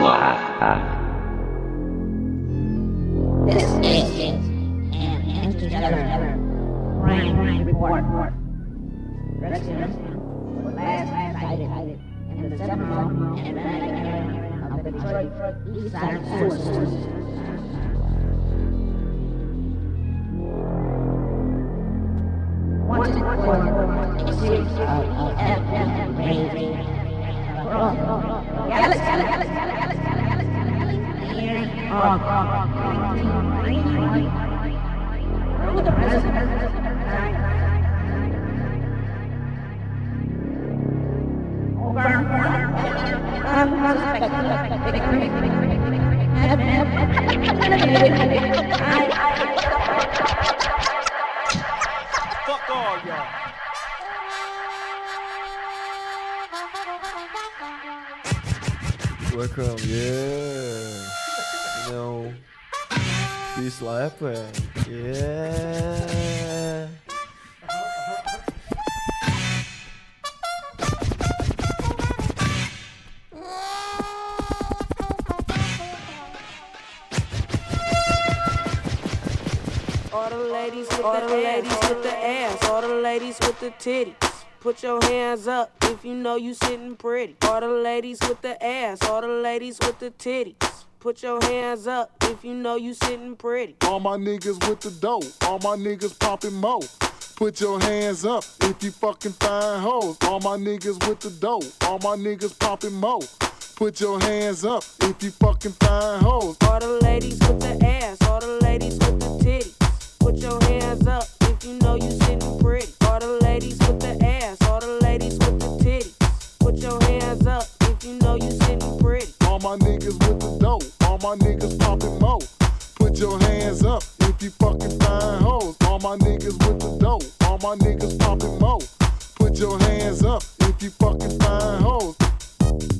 Slav. This is an anti-government crime report. Last sighted in the Seminole area of Detroit East Side Sources. Galaxy, galaxy, galaxy. Welcome, yeah know. Be. Yeah. All the ladies with All the, the ladies with the ass. All the ladies with the titties. Put your hands up if you know you sitting pretty. All the ladies with the ass. All the ladies with the titties. Put your hands up if you know you sitting pretty. All my niggas with the dough, all my niggas popping mo. Put your hands up if you fucking find hoes. All my niggas with the dough, all my niggas popping mo. Put your hands up if you fucking find hoes. All the ladies with the ass, all the ladies with the titties. Put your hands up if you know you sitting pretty. All the ladies with the ass, all the ladies with the titties. Put your hands up if you know you all my niggas with the dough. All my niggas popping mo. Put your hands up if you fucking find hoes. All my niggas with the dough. All my niggas popping mo. Put your hands up if you fucking find hoes.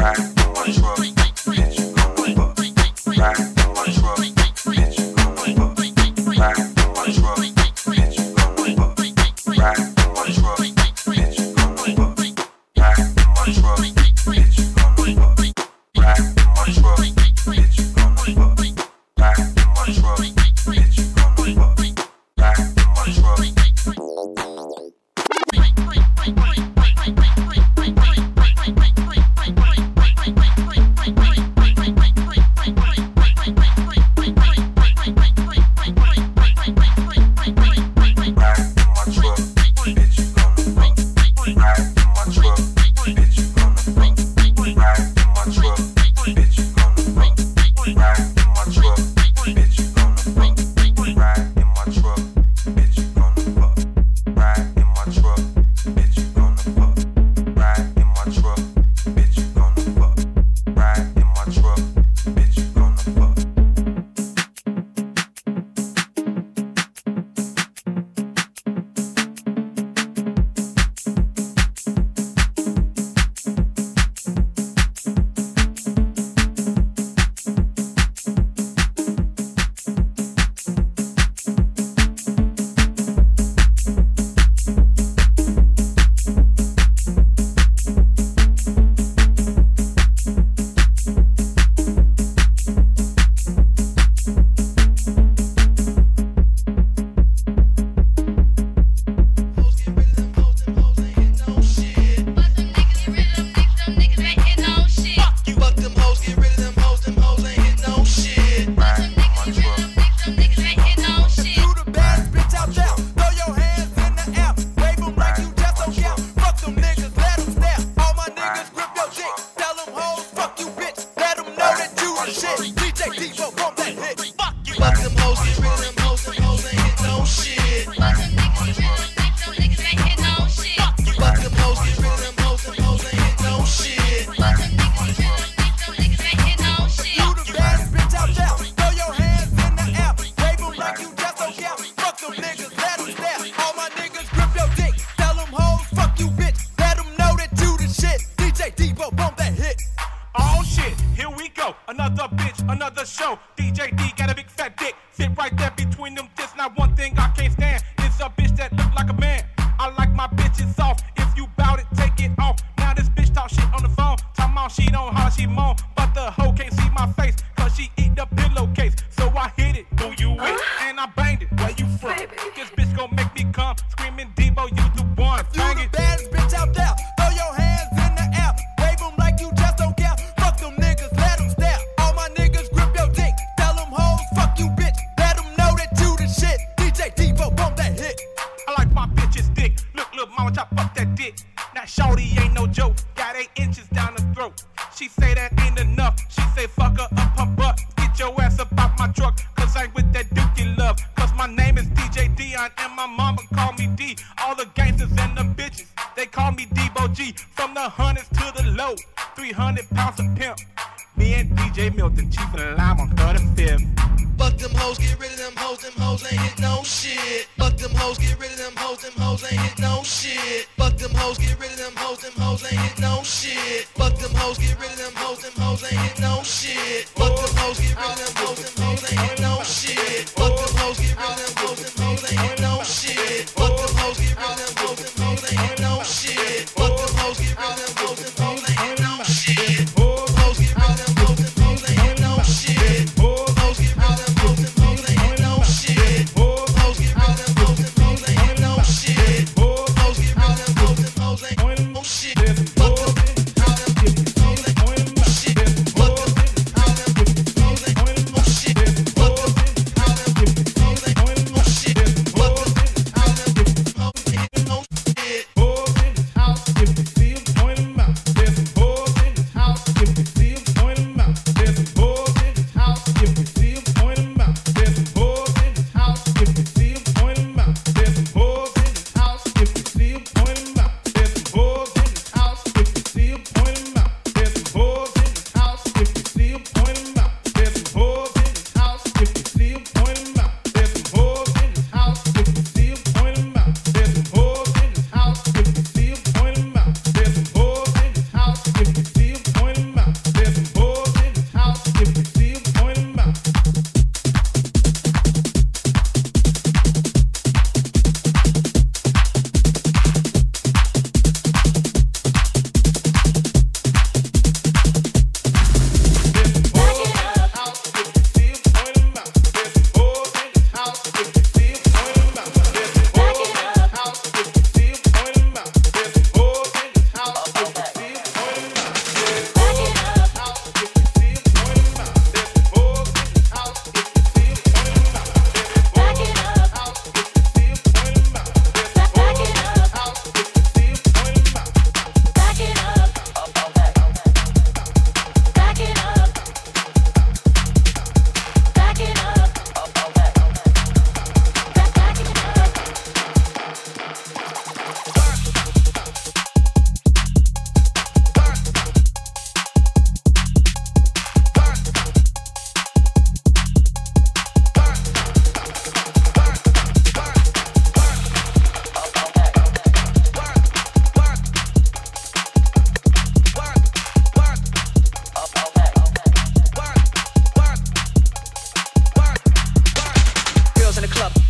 right. One, two, I fuck that dick. Now shorty ain't no joke. them hoes ain't hit no shit. Fuck them hoes, get rid of them hoes, them hoes ain't hit no shit. Fuck them hoes, get rid of them hoes, them hoes ain't hit no shit. in the club.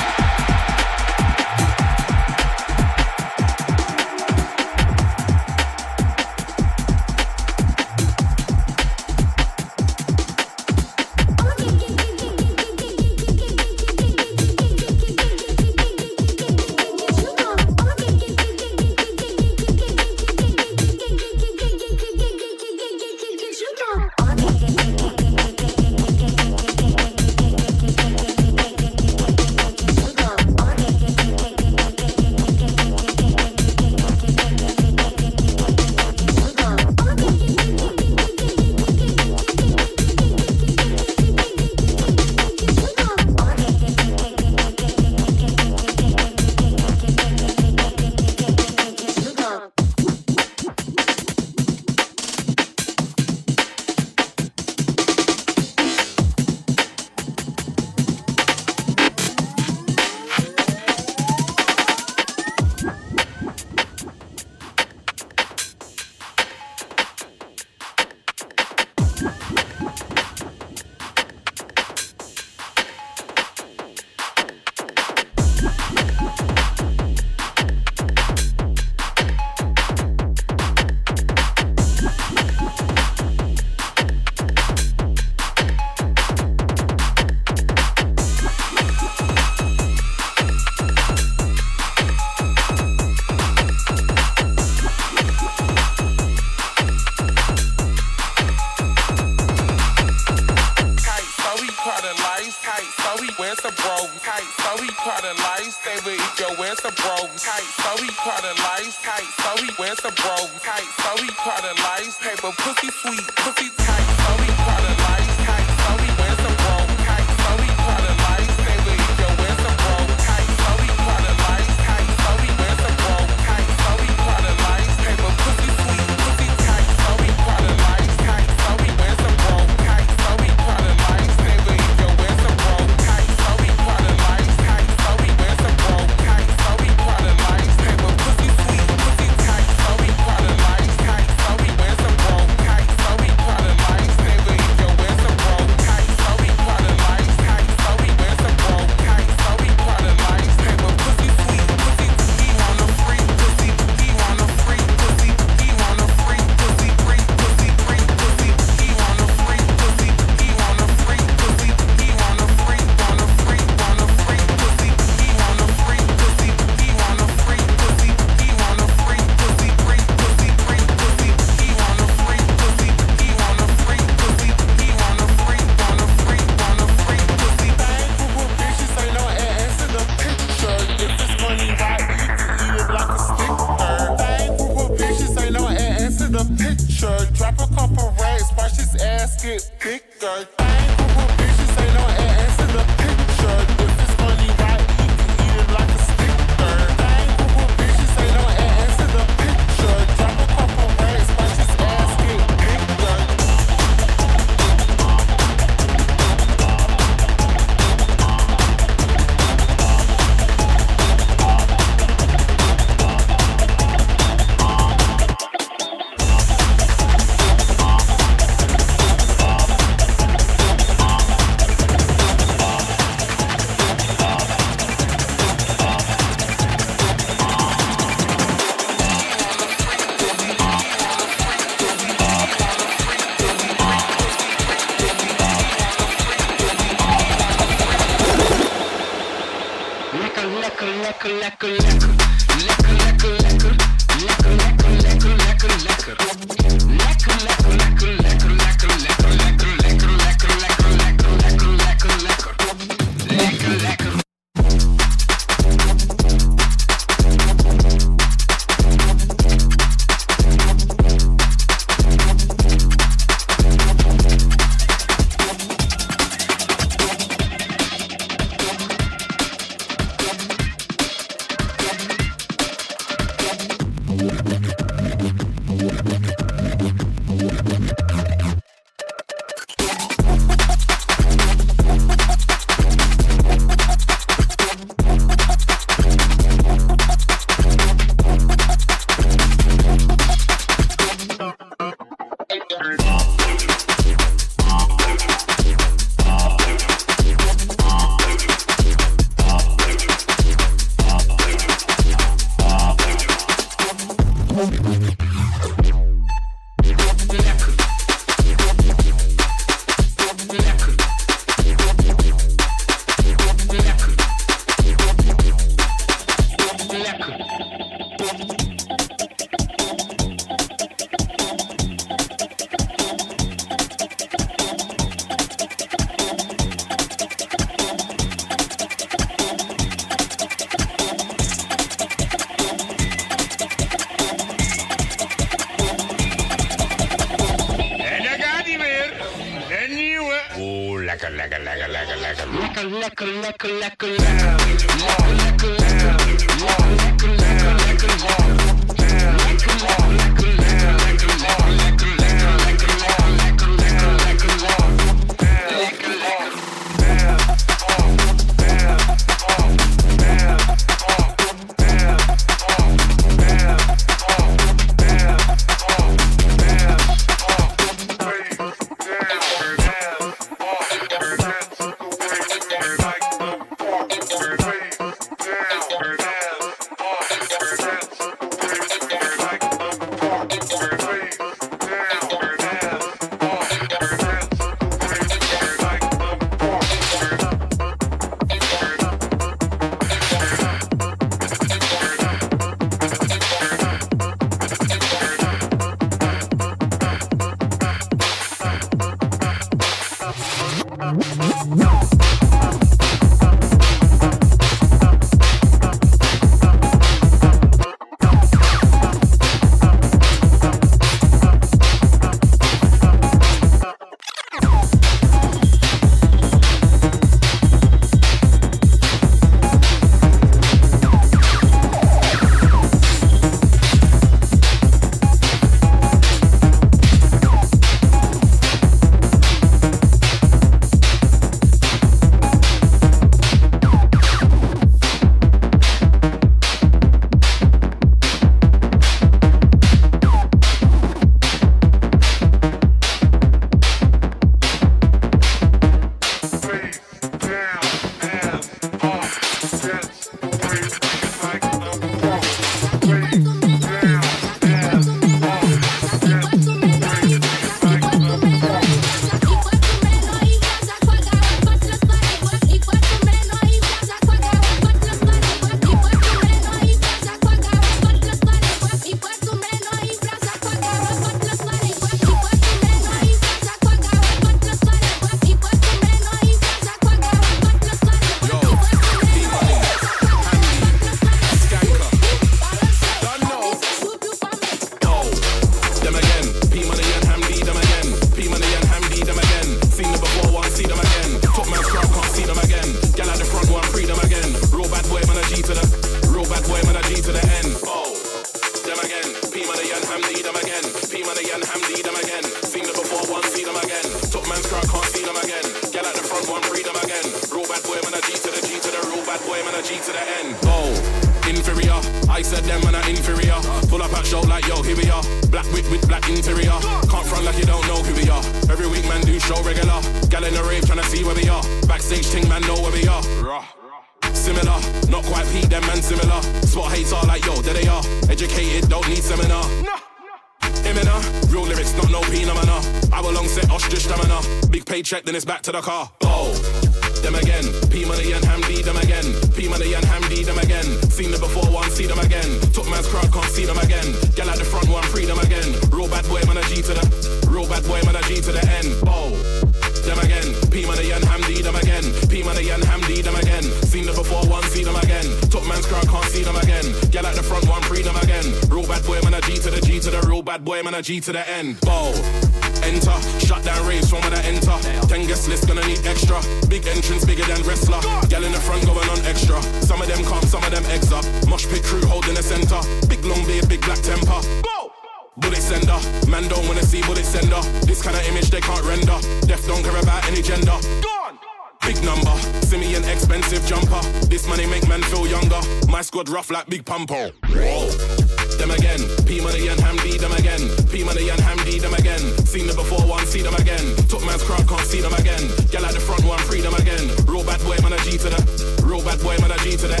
freedom again. Real bad boy, man, a G to the. Real bad boy, man, a G to the.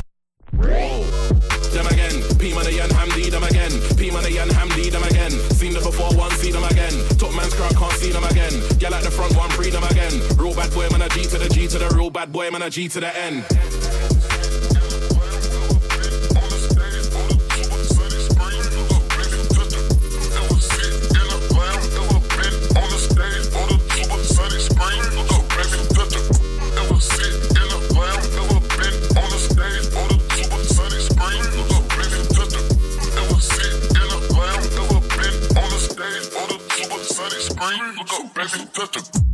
Them again, P money and Hamdi them again, P money and Hamdi them again. Seen them before, one see them again. Top man's crowd can't see them again. Yeah, at the front one, freedom again. Real bad boy, man, a G to the G to the real bad boy, man, a G to the N. That's a, that's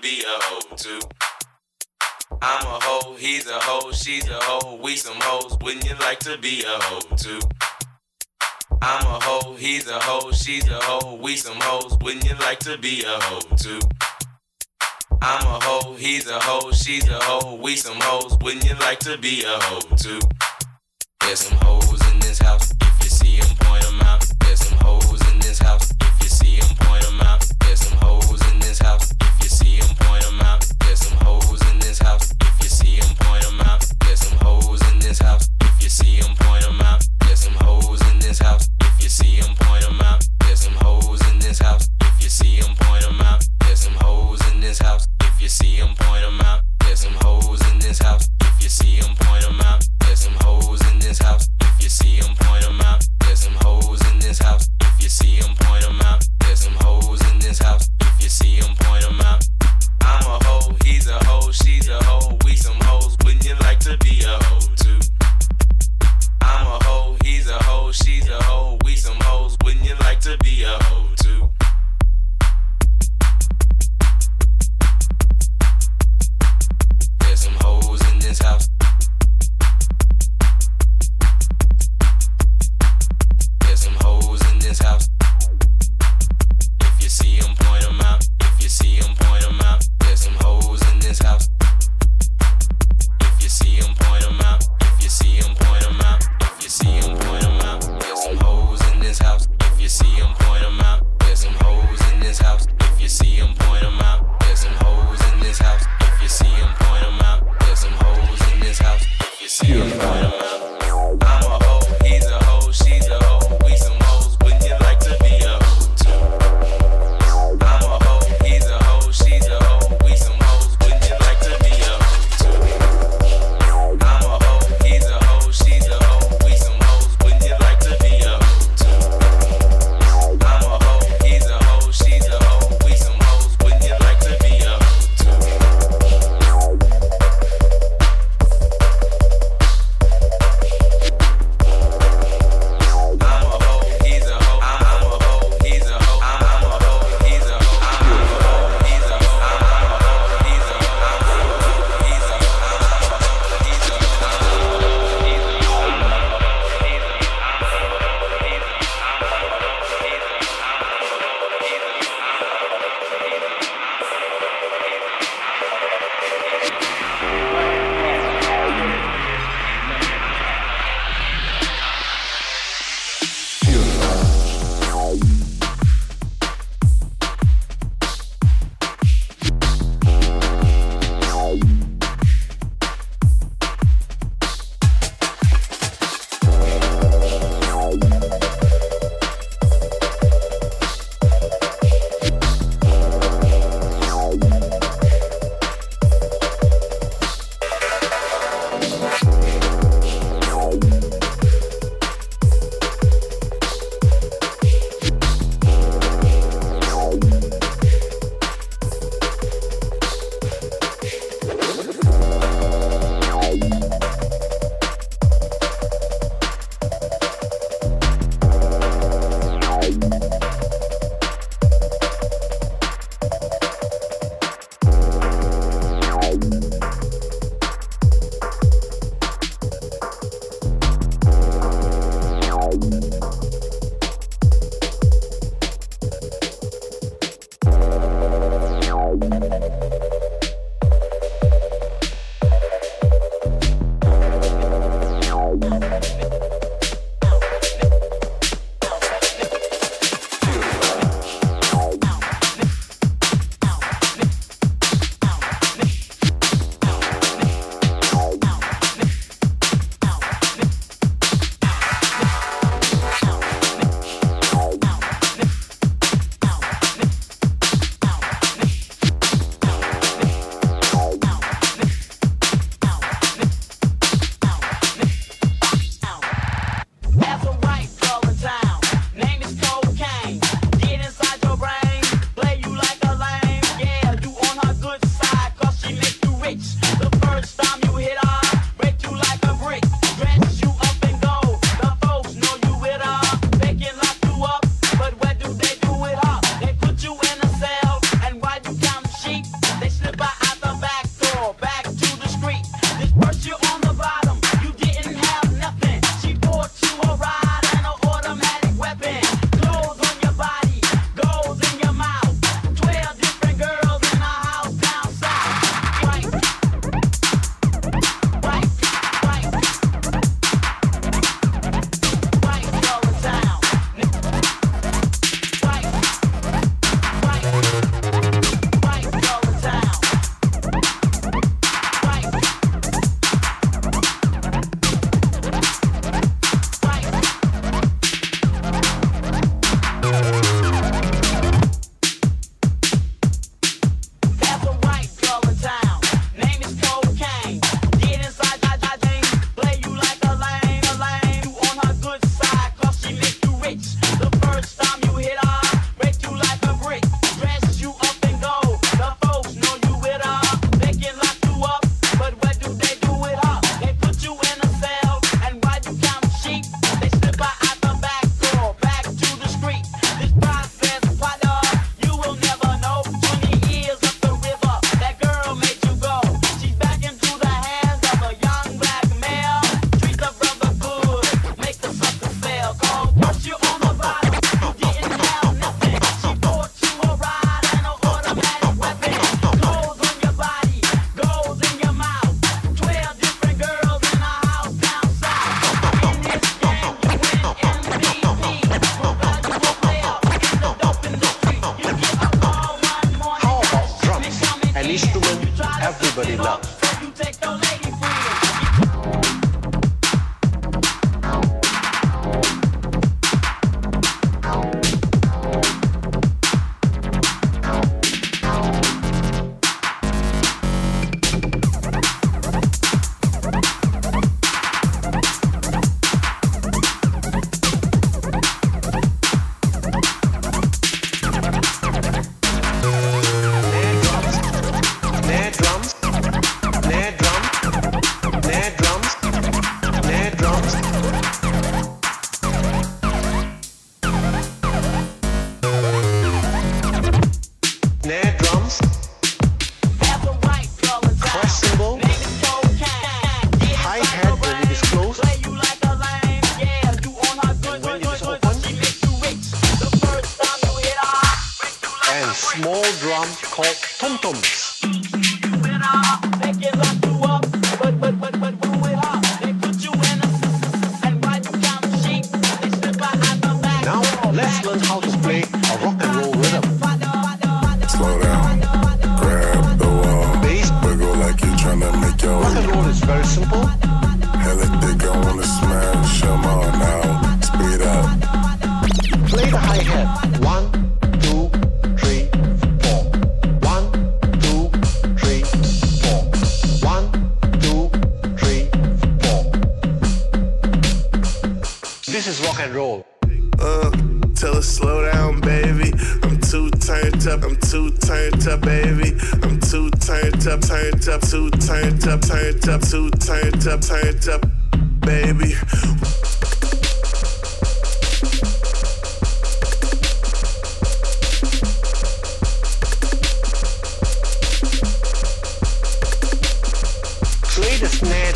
be a hoe too? I'm a hoe, he's a hoe, she's a hoe, we some hoes. Wouldn't you like to be a hoe too? I'm a hoe, he's a hoe, she's a hoe, we some hoes. Wouldn't you like to be a hoe too? I'm a hoe, he's a hoe, she's a hoe, we some hoes. Wouldn't you like to be a hoe too? There's some hoes in this house.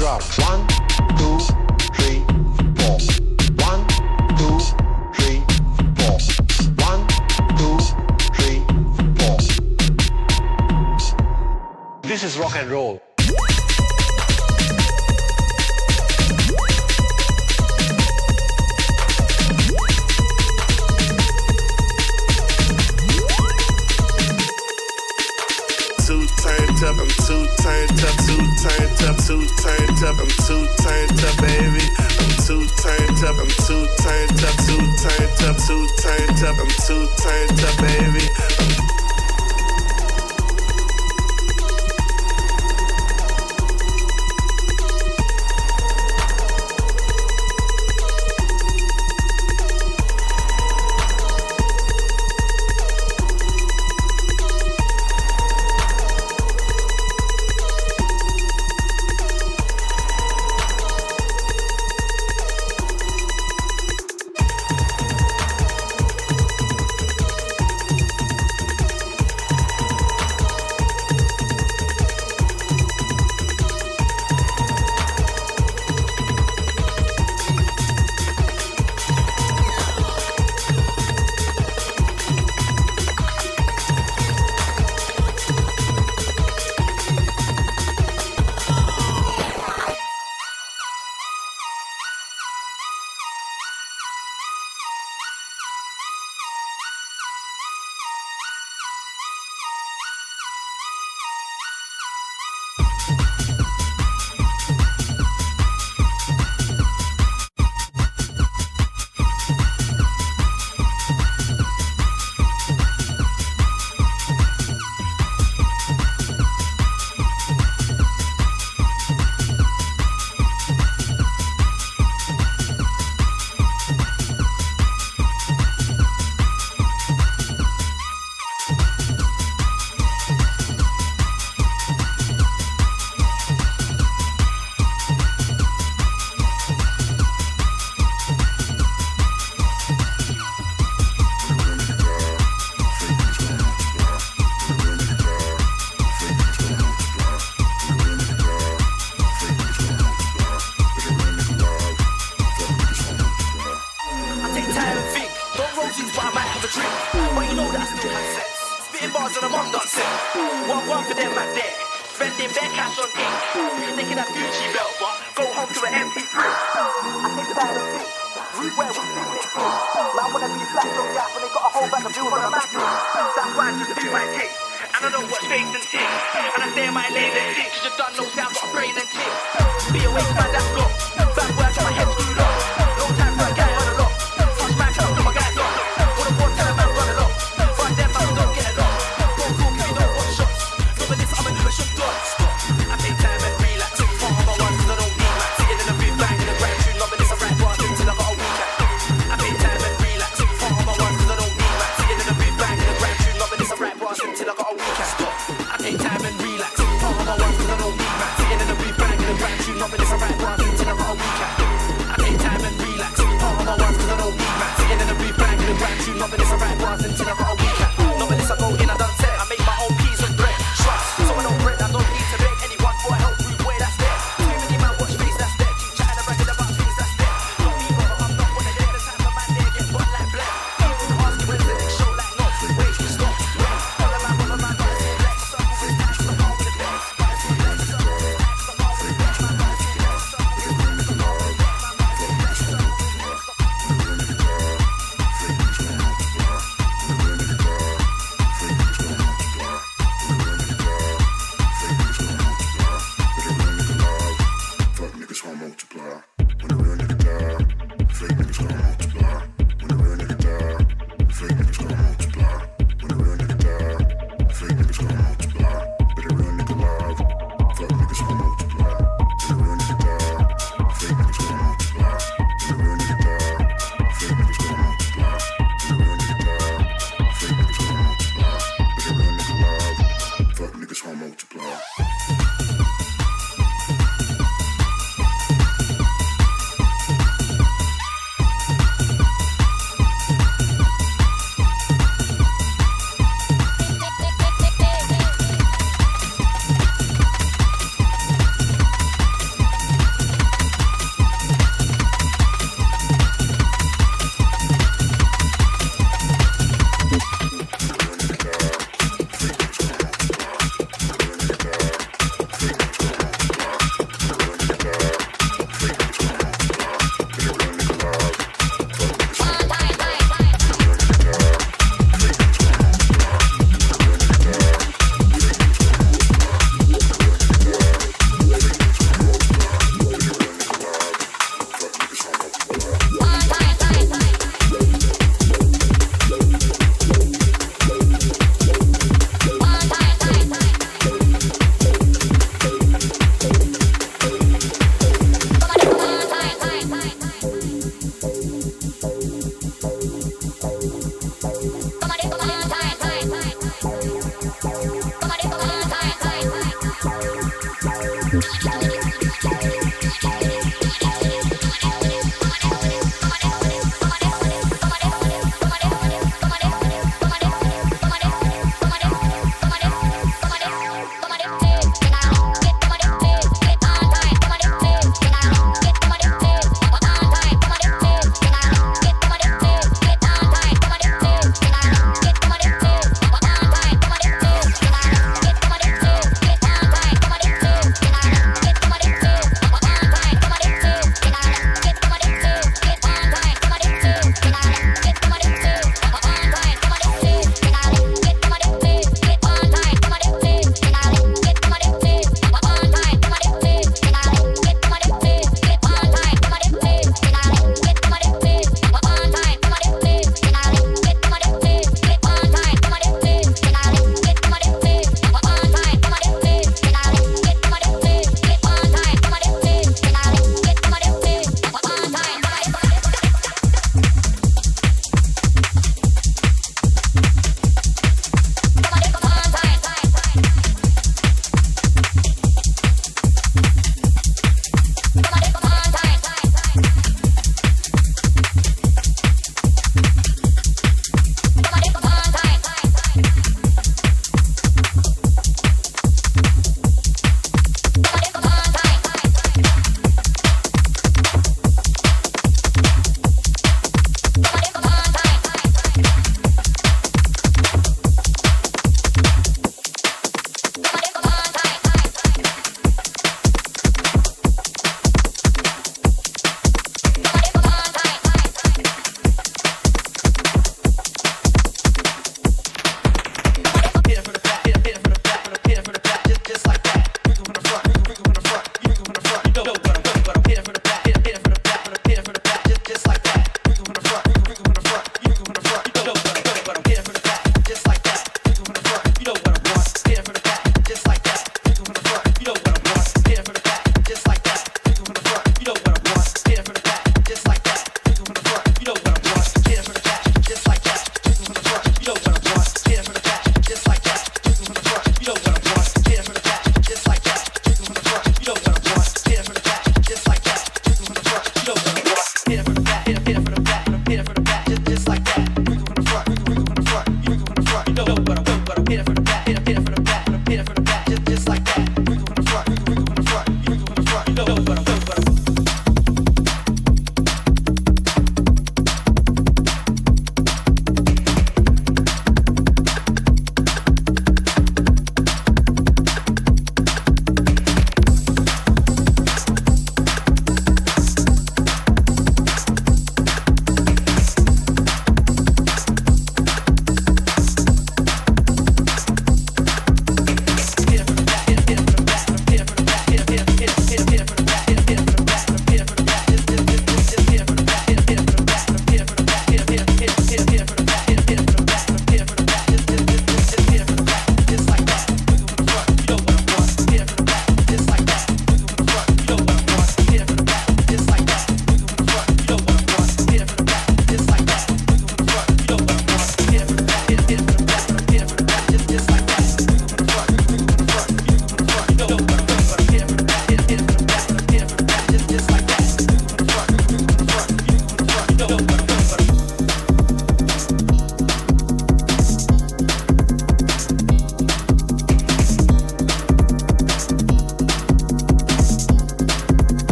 Drum. One,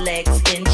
legs in